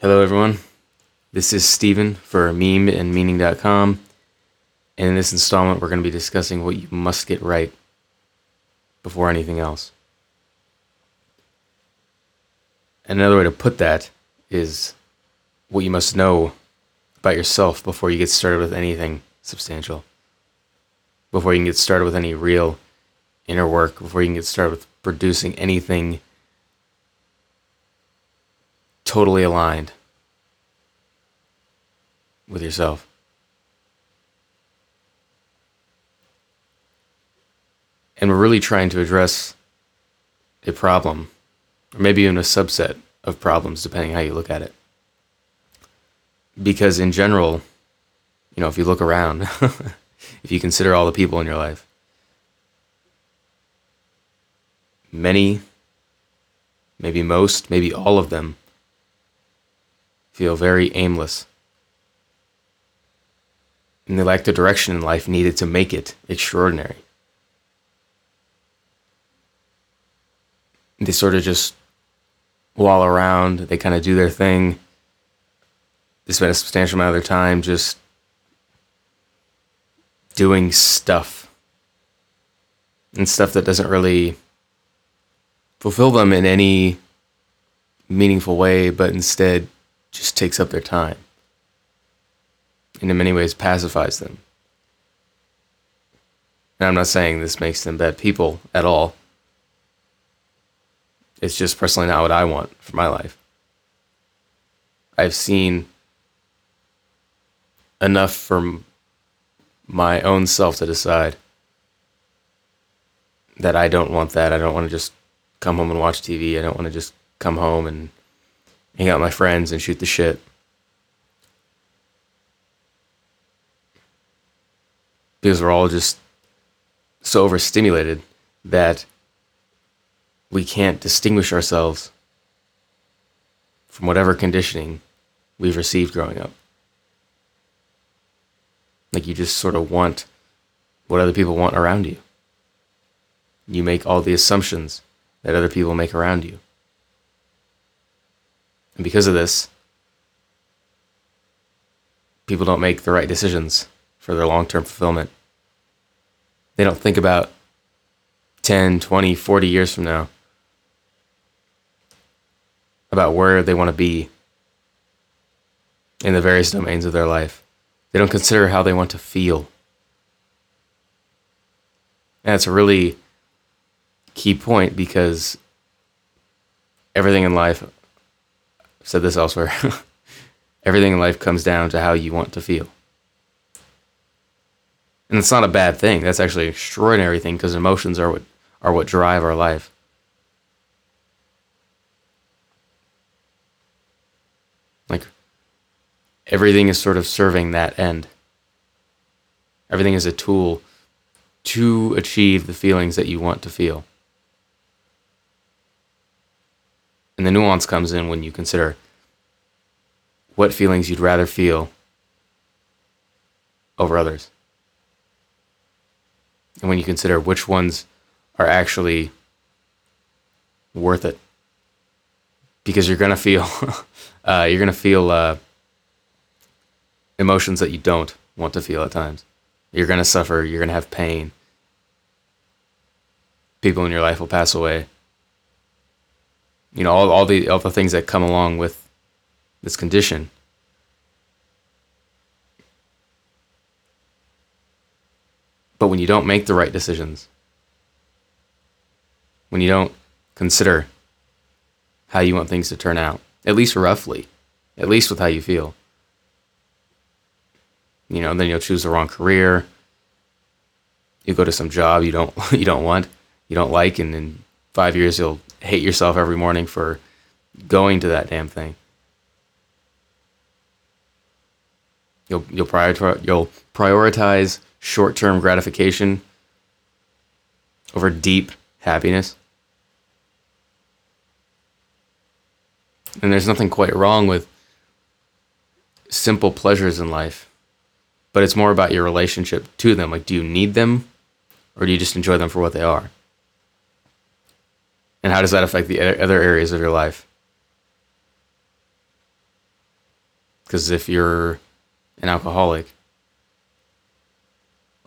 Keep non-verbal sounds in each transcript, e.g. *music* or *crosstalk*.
Hello, everyone. This is Steven for meme and meaning.com. And in this installment, we're going to be discussing what you must get right before anything else. Another way to put that is what you must know about yourself before you get started with anything substantial. Before you can get started with any real inner work, before you can get started with producing anything totally aligned with yourself. And we're really trying to address a problem, or maybe even a subset of problems, depending how you look at it. Because in general, you know, if you look around, *laughs* if you consider all the people in your life, many, maybe most, maybe all of them feel very aimless. And they lack the direction in life needed to make it extraordinary. They sort of just wall around, they kind of do their thing. They spend a substantial amount of their time just doing stuff and stuff that doesn't really fulfill them in any meaningful way, but instead just takes up their time and in many ways pacifies them. And I'm not saying this makes them bad people at all. It's just personally not what I want for my life. I've seen enough from my own self to decide that I don't want that. I don't want to just come home and watch TV. I don't want to just come home and hang out with my friends and shoot the shit. Because we're all just so overstimulated that we can't distinguish ourselves from whatever conditioning we've received growing up. Like you just sort of want what other people want around you. You make all the assumptions that other people make around you. And because of this, people don't make the right decisions for their long term fulfillment. They don't think about 10, 20, 40 years from now about where they want to be in the various domains of their life. They don't consider how they want to feel. And that's a really key point because everything in life said this elsewhere. *laughs* Everything in life comes down to how you want to feel. And it's not a bad thing. That's actually an extraordinary thing because emotions are what are what drive our life. Like everything is sort of serving that end. Everything is a tool to achieve the feelings that you want to feel. And the nuance comes in when you consider what feelings you'd rather feel over others. And when you consider which ones are actually worth it. Because you're to feel *laughs* uh, you're to feel uh, emotions that you don't want to feel at times. You're to suffer, you're to have pain. People in your life will pass away you know all, all the all the things that come along with this condition but when you don't make the right decisions when you don't consider how you want things to turn out at least roughly at least with how you feel you know then you'll choose the wrong career you go to some job you don't *laughs* you don't want you don't like and in five years you'll hate yourself every morning for going to that damn thing. You'll you'll prioritize you'll prioritize short-term gratification over deep happiness. And there's nothing quite wrong with simple pleasures in life, but it's more about your relationship to them. Like, do you need them or do you just enjoy them for what they are? And how does that affect the other areas of your life? Because if you're an alcoholic,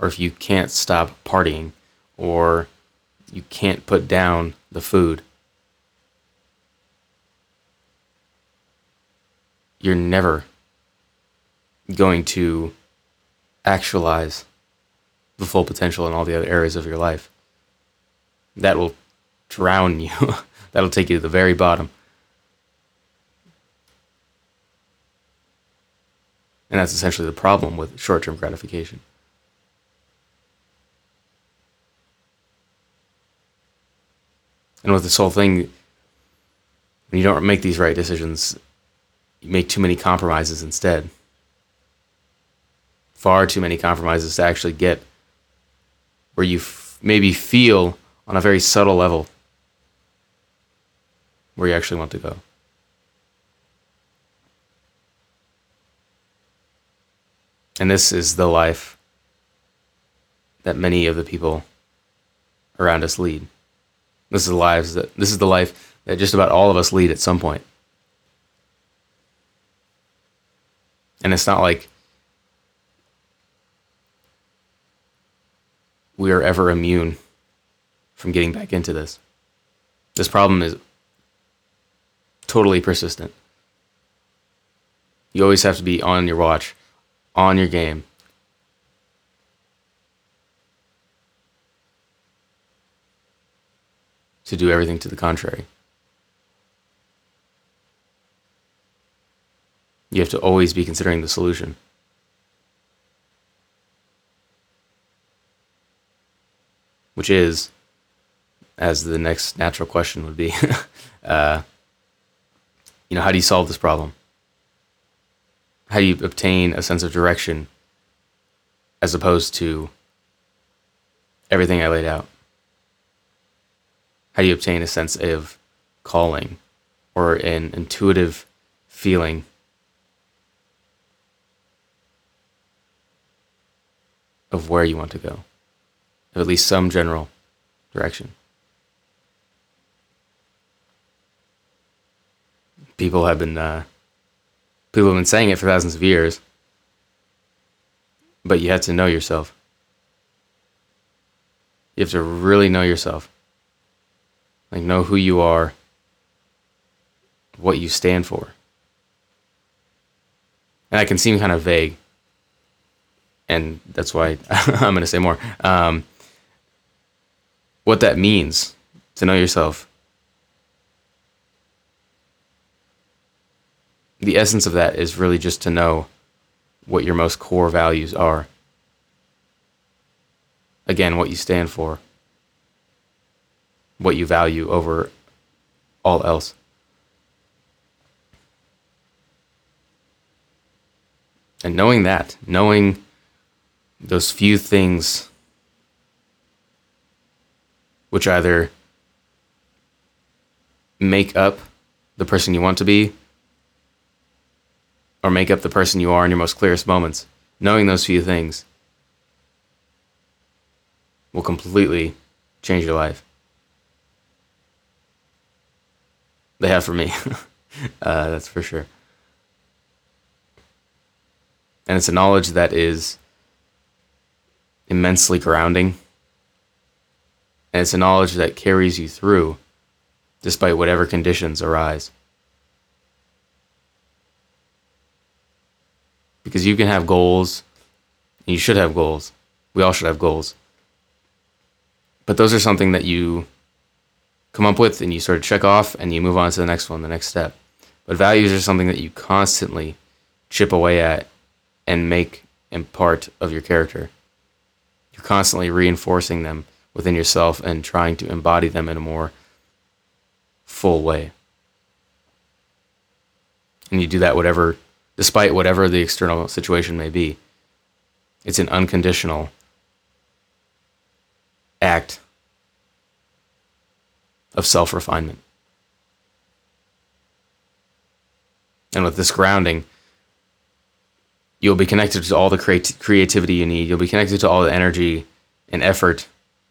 or if you can't stop partying, or you can't put down the food, you're never going to actualize the full potential in all the other areas of your life. That will drown you. *laughs* That'll take you to the very bottom. And that's essentially the problem with short term gratification. And with this whole thing, when you don't make these right decisions, you make too many compromises instead. Far too many compromises to actually get where you f- maybe feel on a very subtle level where you actually want to go. And this is the life that many of the people around us lead. This is the lives that this is the life that just about all of us lead at some point. And it's not like we are ever immune from getting back into this. This problem is totally persistent. You always have to be on your watch, on your game. To do everything to the contrary. You have to always be considering the solution. Which is, as the next natural question would be, *laughs* uh, you know, how do you solve this problem? How do you obtain a sense of direction as opposed to everything I laid out? How do you obtain a sense of calling or an intuitive feeling of where you want to go, of at least some general direction. People have been uh, people have been saying it for thousands of years, but you have to know yourself. You have to really know yourself. Like know who you are, what you stand for. And I can seem kind of vague, and that's why *laughs* I'm going to say more. Um, what that means to know yourself. The essence of that is really just to know what your most core values are. Again, what you stand for, what you value over all else. And knowing that, knowing those few things which either make up the person you want to be or make up the person you are in your most clearest moments. Knowing those few things will completely change your life. They have for me. *laughs* uh, that's for sure. And it's a knowledge that is immensely grounding. And it's a knowledge that carries you through despite whatever conditions arise. Because you can have goals, you should have goals. We all should have goals. But those are something that you come up with and you sort of check off and you move on to the next one, the next step. But values are something that you constantly chip away at and make in part of your character you're constantly reinforcing them within yourself and trying to embody them in a more full way. And you do that whatever despite whatever the external situation may be. It's an unconditional act of self refinement. And with this grounding, you'll be connected to all the creat- creativity you need. You'll be connected to all the energy and effort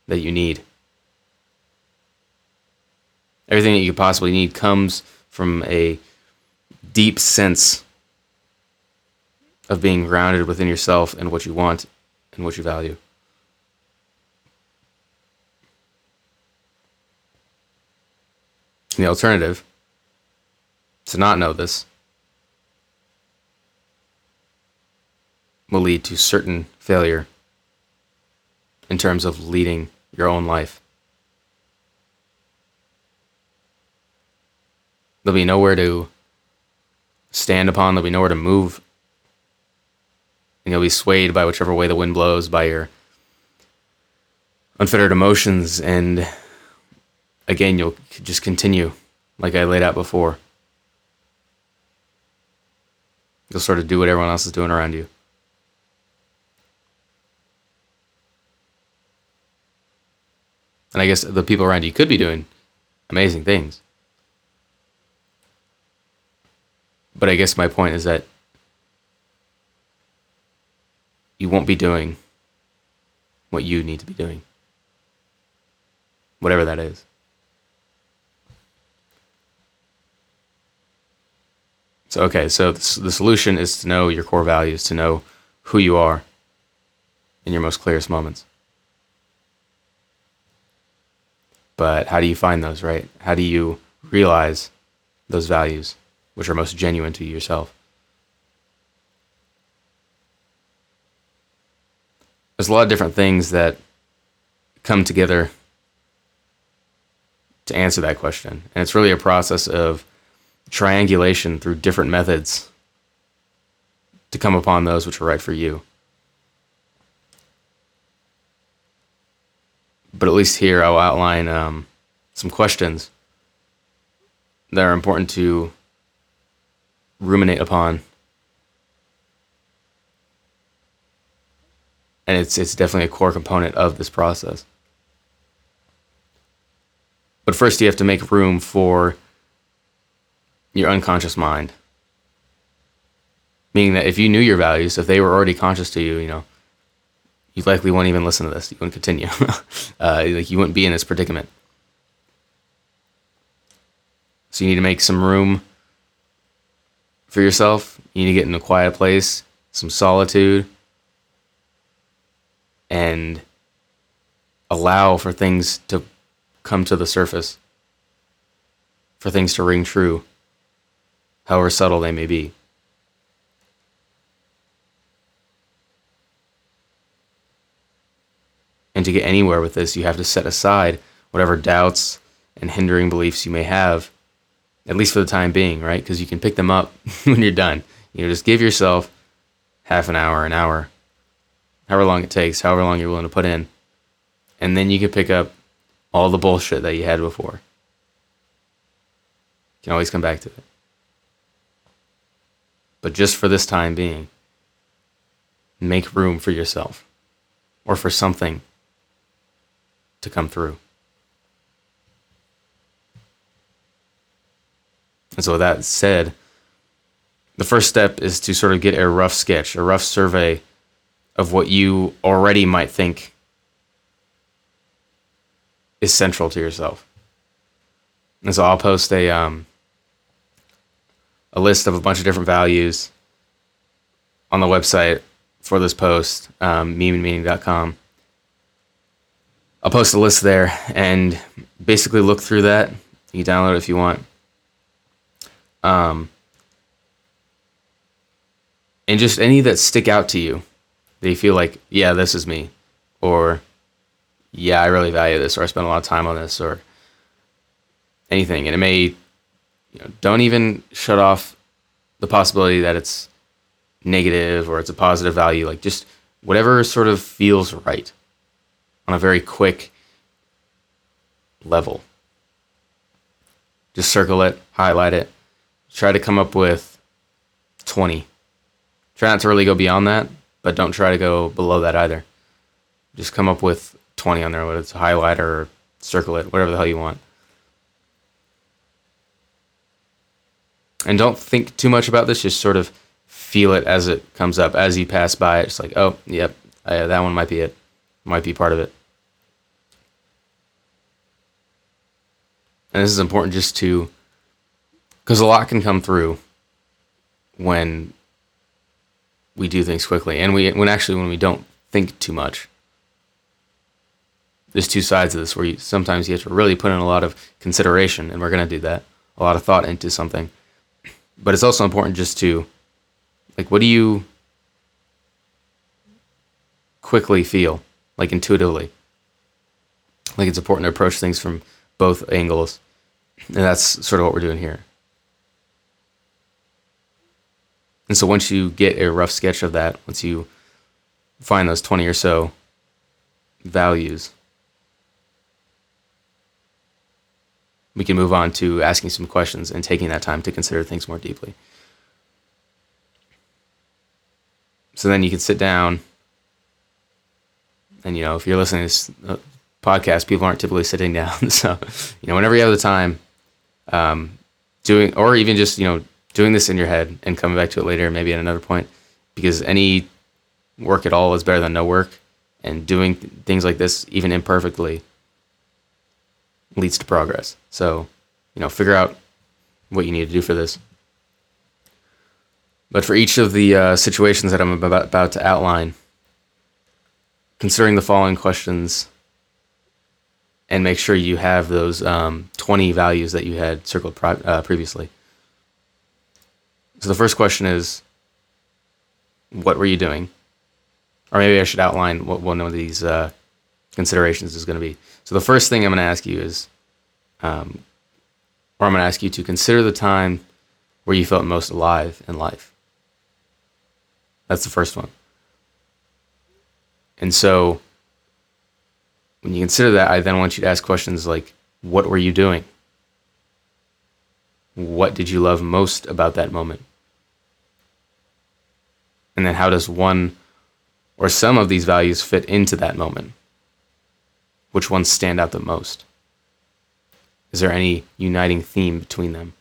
that you need. Everything that you could possibly need comes from a deep sense of being grounded within yourself and what you want and what you value. The alternative to not know this will lead to certain failure in terms of leading your own life. There'll be nowhere to stand upon, there'll be nowhere to move. And you'll be swayed by whichever way the wind blows, by your unfettered emotions. And again, you'll just continue like I laid out before. You'll sort of do what everyone else is doing around you. And I guess the people around you could be doing amazing things. But I guess my point is that you won't be doing what you need to be doing. Whatever that is. So, okay, so the solution is to know your core values, to know who you are in your most clearest moments. But how do you find those, right? How do you realize those values, which are most genuine to yourself? There's a lot of different things that come together to answer that question. And it's really a process of triangulation through different methods to come upon those which are right for you. But at least here, I'll outline um, some questions that are important to ruminate upon. And it's, it's definitely a core component of this process. But first, you have to make room for your unconscious mind. Meaning that if you knew your values, if they were already conscious to you, you know, you likely wouldn't even listen to this. You wouldn't continue. *laughs* uh, like you wouldn't be in this predicament. So you need to make some room for yourself. You need to get in a quiet place, some solitude, and allow for things to come to the surface, for things to ring true however subtle they may be. And to get anywhere with this, you have to set aside whatever doubts and hindering beliefs you may have, at least for the time being, right? Because you can pick them up *laughs* when you're done. You know, just give yourself half an hour, an hour, however long it takes, however long you're willing to put in. And then you can pick up all the bullshit that you had before. You can always come back to it but just for this time being, make room for yourself or for something to come through. And so, with that said, the first step is to sort of get a rough sketch, a rough survey of what you already might think is central to yourself. And so I'll post a um, a list of a bunch of different values on the website for this post, um, memeandmeaning.com. I'll post a list there and basically look through that. You can download it if you want. Um, and just any that stick out to you that you feel like, yeah, this is me, or yeah, I really value this, or I spend a lot of time on this, or anything. And it may you know, don't even shut off the possibility that it's negative or it's a positive value. Like just whatever sort of feels right on a very quick level. Just circle it, highlight it, try to come up with 20. Try not to really go beyond that, but don't try to go below that either. Just come up with 20 on there, whether it's a highlighter or circle it, whatever the hell you want. And don't think too much about this. Just sort of feel it as it comes up as you pass by. It's like, oh, yep, uh, that one might be it. Might be part of it. And this is important just to, because a lot can come through when we do things quickly, and we when actually when we don't think too much. There's two sides of this where you, sometimes you have to really put in a lot of consideration, and we're going to do that, a lot of thought into something. But it's also important just to, like, what do you quickly feel, like intuitively? Like it's important to approach things from both angles, and that's sort of what we're doing here. And so once you get a rough sketch of that, once you find those 20 or so values, we can move on to asking some questions and taking that time to consider things more deeply. So then you can sit down, and you know, if you're listening to this podcast, people aren't typically sitting *laughs* down. So, you know, whenever you have the time, um, doing, or even just, you know, doing this in your head and coming back to it later, maybe at another point, because any work at all is better than no work. And doing things like this, even imperfectly, leads to progress. So, you know, figure out what you need to do for this. But for each of the uh, situations that I'm about, about to outline, considering the following questions and make sure you have those um, 20 values that you had circled pri- uh, previously. So the first question is, what were you doing? Or maybe I should outline what one of these uh, considerations is going to be. So the first thing I'm going to ask you is, um, or I'm going to ask you to consider the time where you felt most alive in life. That's the first one. And so when you consider that, I then want you to ask questions like, what were you doing? What did you love most about that moment? And then how does one or some of these values fit into that moment? Which ones stand out the most? Is there any uniting theme between them?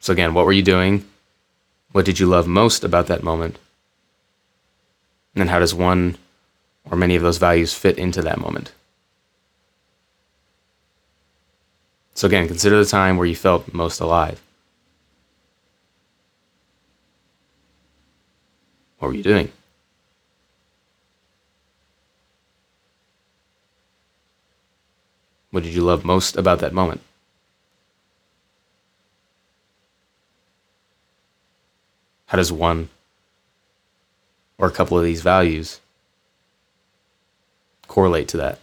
So, again, what were you doing? What did you love most about that moment? And then, how does one or many of those values fit into that moment? So, again, consider the time where you felt most alive. What were you doing? What did you love most about that moment? How does one or a couple of these values correlate to that?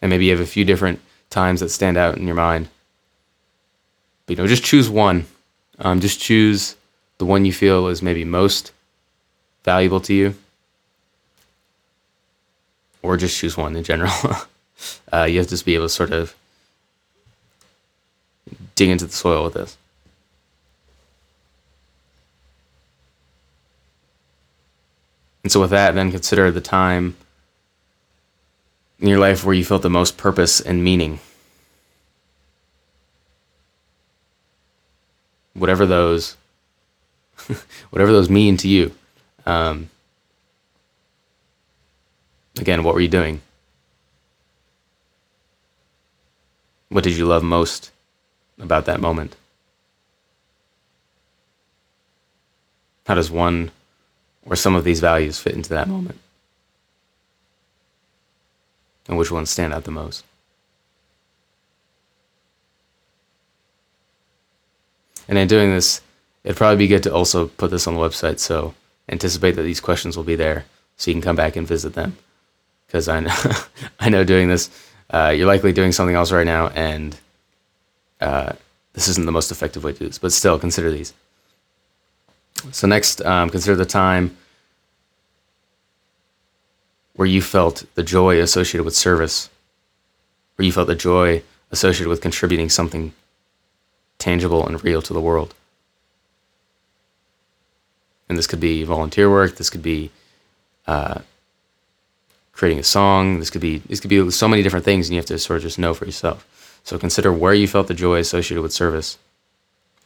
And maybe you have a few different times that stand out in your mind. But, you know, just choose one. Um, just choose the one you feel is maybe most valuable to you or just choose one in general. *laughs* uh, you have to be able to sort of dig into the soil with this. And so, with that, then consider the time in your life where you felt the most purpose and meaning. Whatever those, *laughs* whatever those mean to you. Um, Again, what were you doing? What did you love most about that moment? How does one or some of these values fit into that moment? And which ones stand out the most? And in doing this, it'd probably be good to also put this on the website so anticipate that these questions will be there so you can come back and visit them because I know *laughs* I know doing this, uh, you're likely doing something else right now, and uh, this isn't the most effective way to do this. But still, consider these. So next, um, consider the time where you felt the joy associated with service, where you felt the joy associated with contributing something tangible and real to the world. And this could be volunteer work. This could be uh, creating a song. This could be this could be so many different things, and you have to sort of just know for yourself. So consider where you felt the joy associated with service,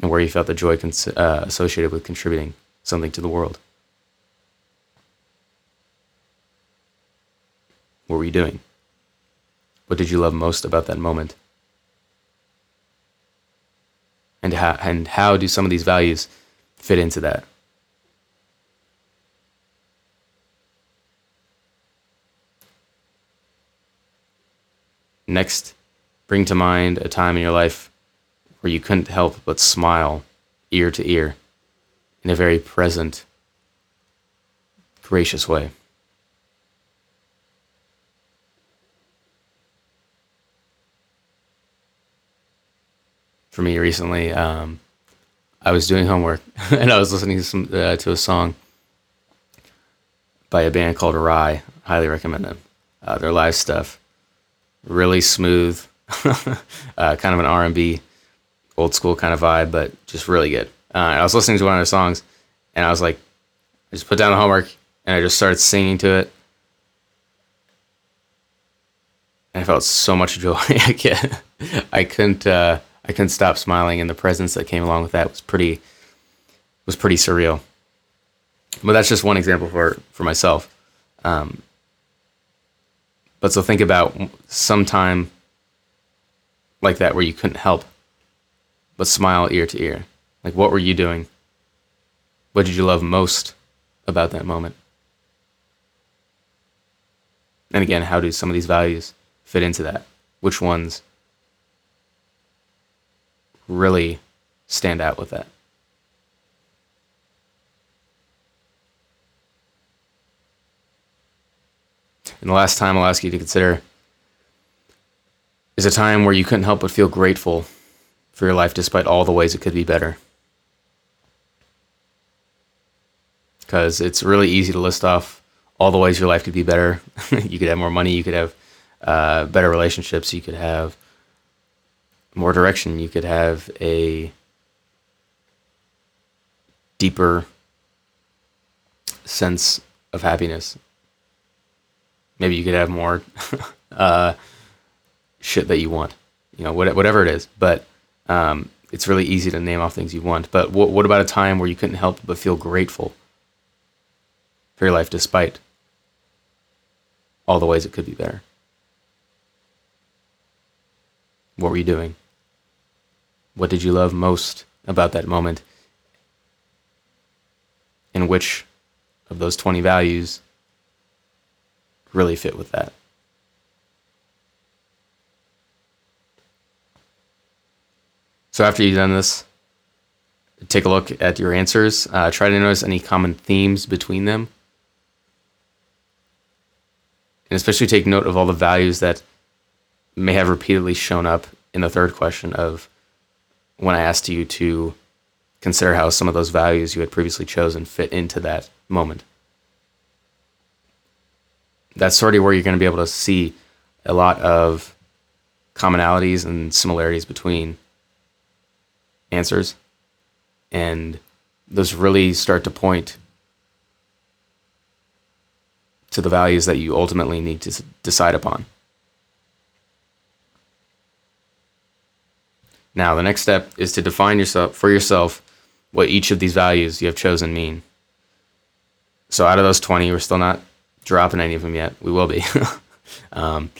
and where you felt the joy cons- uh, associated with contributing something to the world. What were you doing? What did you love most about that moment? And how, and how do some of these values fit into that? Next, bring to mind a time in your life where you couldn't help but smile ear to ear in a very present, gracious way. For me recently, um, I was doing homework *laughs* and I was listening to some uh, to a song by a band called Rhye. Highly recommend them. Uh, their live stuff, really smooth, *laughs* uh, kind of an R and B, old school kind of vibe, but just really good. Uh, I was listening to one of their songs, and I was like, I just put down the homework and I just started singing to it. And I felt so much joy. *laughs* I can't, I couldn't, uh, I couldn't stop smiling, and the presence that came along with that was pretty, was pretty surreal. But that's just one example for for myself. Um, but so think about some time like that where you couldn't help but smile ear to ear. Like, what were you doing? What did you love most about that moment? And again, how do some of these values fit into that? Which ones really stand out with that? And the last time I'll ask you to consider is a time where you couldn't help but feel grateful for your life despite all the ways it could be better. Because it's really easy to list off all the ways your life could be better. *laughs* you could have more money, you could have uh, better relationships, you could have more direction, you could have a deeper sense of happiness. Maybe you could have more *laughs* uh, shit that you want, you know, whatever it is. But um, it's really easy to name off things you want. But what, what about a time where you couldn't help but feel grateful for your life despite all the ways it could be better? What were you doing? What did you love most about that moment? And which of those 20 values really fit with that? So after you've done this, take a look at your answers. Uh, try to notice any common themes between them. And especially take note of all the values that may have repeatedly shown up in the third question of when I asked you to consider how some of those values you had previously chosen fit into that moment. That's sort of where you're going to be able to see a lot of commonalities and similarities between answers. And those really start to point to the values that you ultimately need to decide upon. Now, the next step is to define yourself for yourself what each of these values you have chosen mean. So, out of those 20, we're still not dropping any of them yet. We will be. *laughs* um,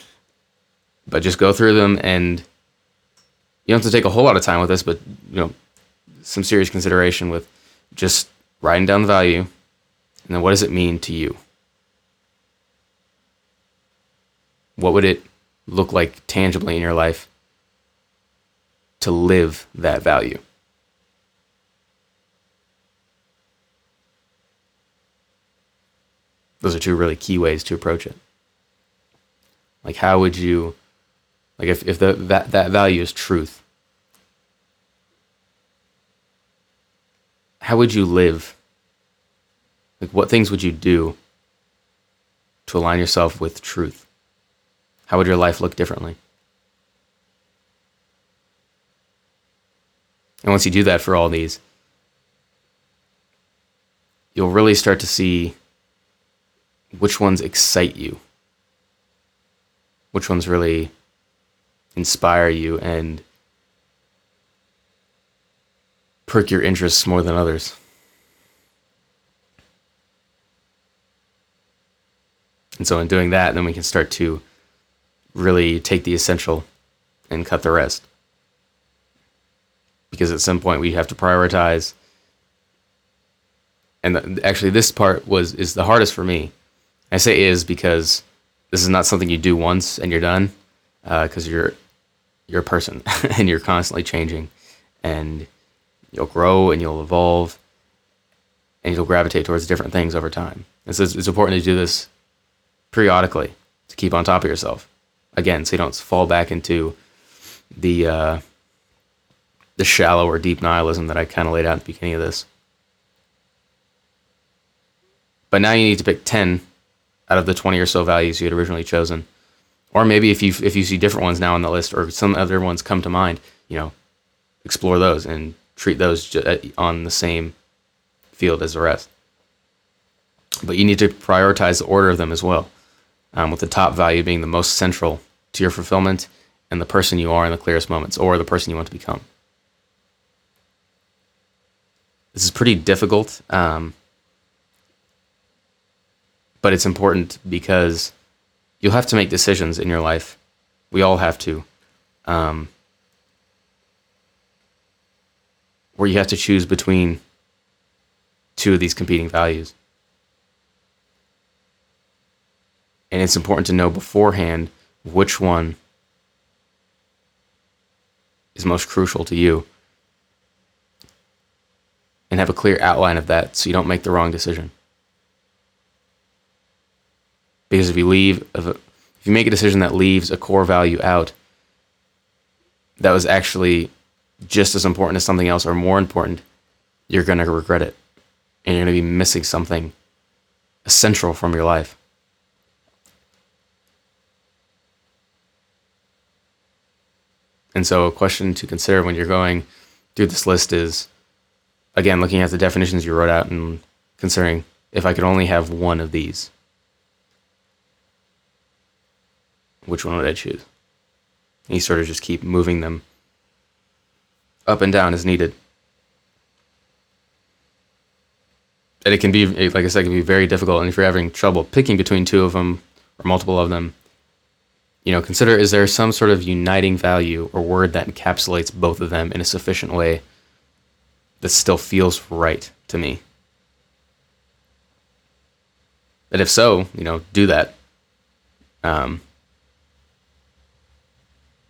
but just go through them and you don't have to take a whole lot of time with this, but you know, some serious consideration with just writing down the value and then what does it mean to you? What would it look like tangibly in your life to live that value? Those are two really key ways to approach it. Like, how would you like if, if the, that, that value is truth, how would you live? Like what things would you do to align yourself with truth? How would your life look differently? And once you do that for all these, you'll really start to see which ones excite you, which ones really inspire you and perk your interests more than others. And so, in doing that, then we can start to really take the essential and cut the rest. Because at some point we have to prioritize. And actually, this part was is the hardest for me. I say is because this is not something you do once and you're done, because uh, you're you're a person *laughs* and you're constantly changing, and you'll grow and you'll evolve, and you'll gravitate towards different things over time. And so it's, it's important to do this periodically to keep on top of yourself. Again, so you don't fall back into the uh, the shallow or deep nihilism that I kind of laid out at the beginning of this. But now you need to pick ten out of the twenty or so values you had originally chosen, or maybe if you if you see different ones now on the list or some other ones come to mind, you know, explore those and treat those uh, on the same field as the rest. But you need to prioritize the order of them as well, um, with the top value being the most central to your fulfillment and the person you are in the clearest moments or the person you want to become. This is pretty difficult, um, but it's important because you'll have to make decisions in your life. We all have to. Um, where you have to choose between two of these competing values. And it's important to know beforehand which one is most crucial to you and have a clear outline of that so you don't make the wrong decision. Because if you leave, if you make a decision that leaves a core value out, that was actually just as important as something else or more important, you're going to regret it. And you're going to be missing something essential from your life. And so, a question to consider when you're going through this list is again, looking at the definitions you wrote out and considering if I could only have one of these, which one would I choose? And you sort of just keep moving them up and down as needed. And it can be, like I said, it can be very difficult. And if you're having trouble picking between two of them or multiple of them, you know, consider is there some sort of uniting value or word that encapsulates both of them in a sufficient way that still feels right to me? And if so, you know, do that. Um,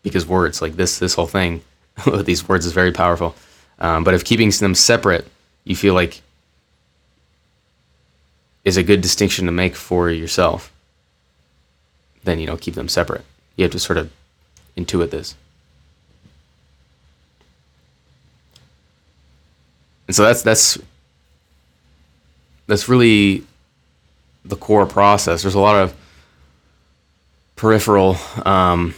because words like this, this whole thing *laughs* with these words is very powerful. Um, but if keeping them separate, you feel like is a good distinction to make for yourself then you know keep them separate. You have to sort of intuit this. And so that's that's that's really the core process. There's a lot of peripheral um,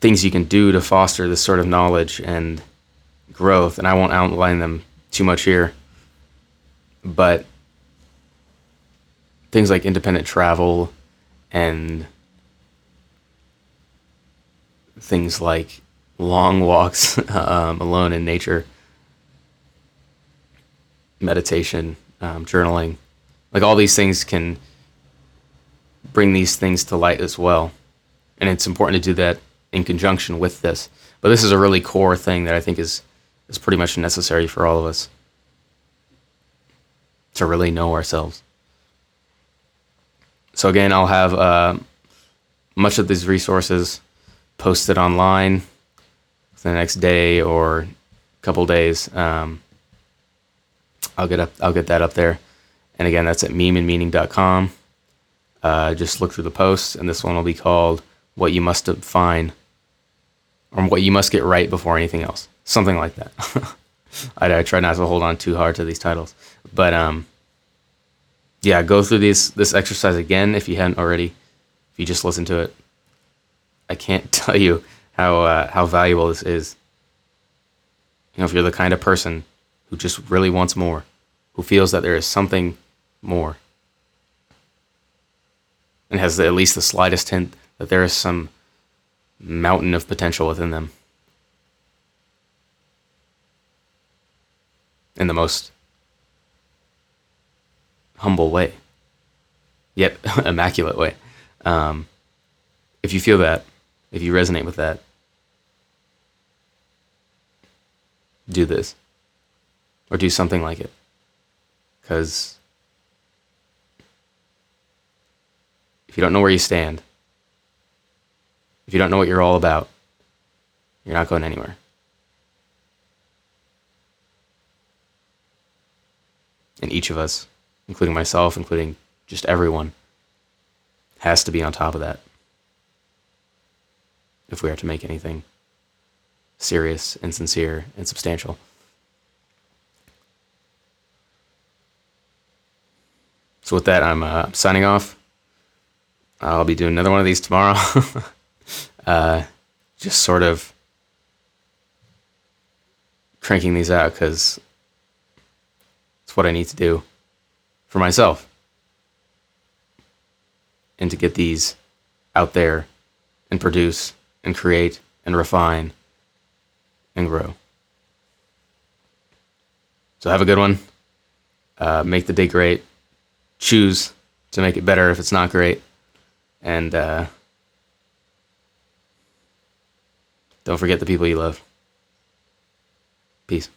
things you can do to foster this sort of knowledge and growth, and I won't outline them too much here. But things like independent travel and things like long *laughs* walks um, alone in nature, meditation, um, journaling, like all these things can bring these things to light as well. And it's important to do that in conjunction with this. But this is a really core thing that I think is is pretty much necessary for all of us to really know ourselves. So again, I'll have uh, much of these resources posted online the next day or a couple days. Um, I'll get up. I'll get that up there. And again, that's at memeandmeaning.com. Uh, just look through the posts, and this one will be called "What You Must Find," or "What You Must Get Right Before Anything Else," something like that. *laughs* I, I, try not to hold on too hard to these titles, but um, yeah, go through these this exercise again if you hadn't already. If you just listen to it, I can't *laughs* tell you how uh, how valuable this is. You know, if you're the kind of person who just really wants more, who feels that there is something more, and has at least the slightest hint that there is some mountain of potential within them. In the most humble way, yet *laughs* immaculate way. Um, if you feel that, if you resonate with that, do this or do something like it. Because if you don't know where you stand, if you don't know what you're all about, you're not going anywhere. And each of us, including myself, including just everyone, has to be on top of that if we are to make anything serious and sincere and substantial. So with that, I'm uh, signing off. I'll be doing another one of these tomorrow. *laughs* uh, just sort of cranking these out because it's what I need to do for myself and to get these out there and produce and create and refine and grow. So have a good one. Uh, make the day great. Choose to make it better if it's not great. And uh, don't forget the people you love. Peace.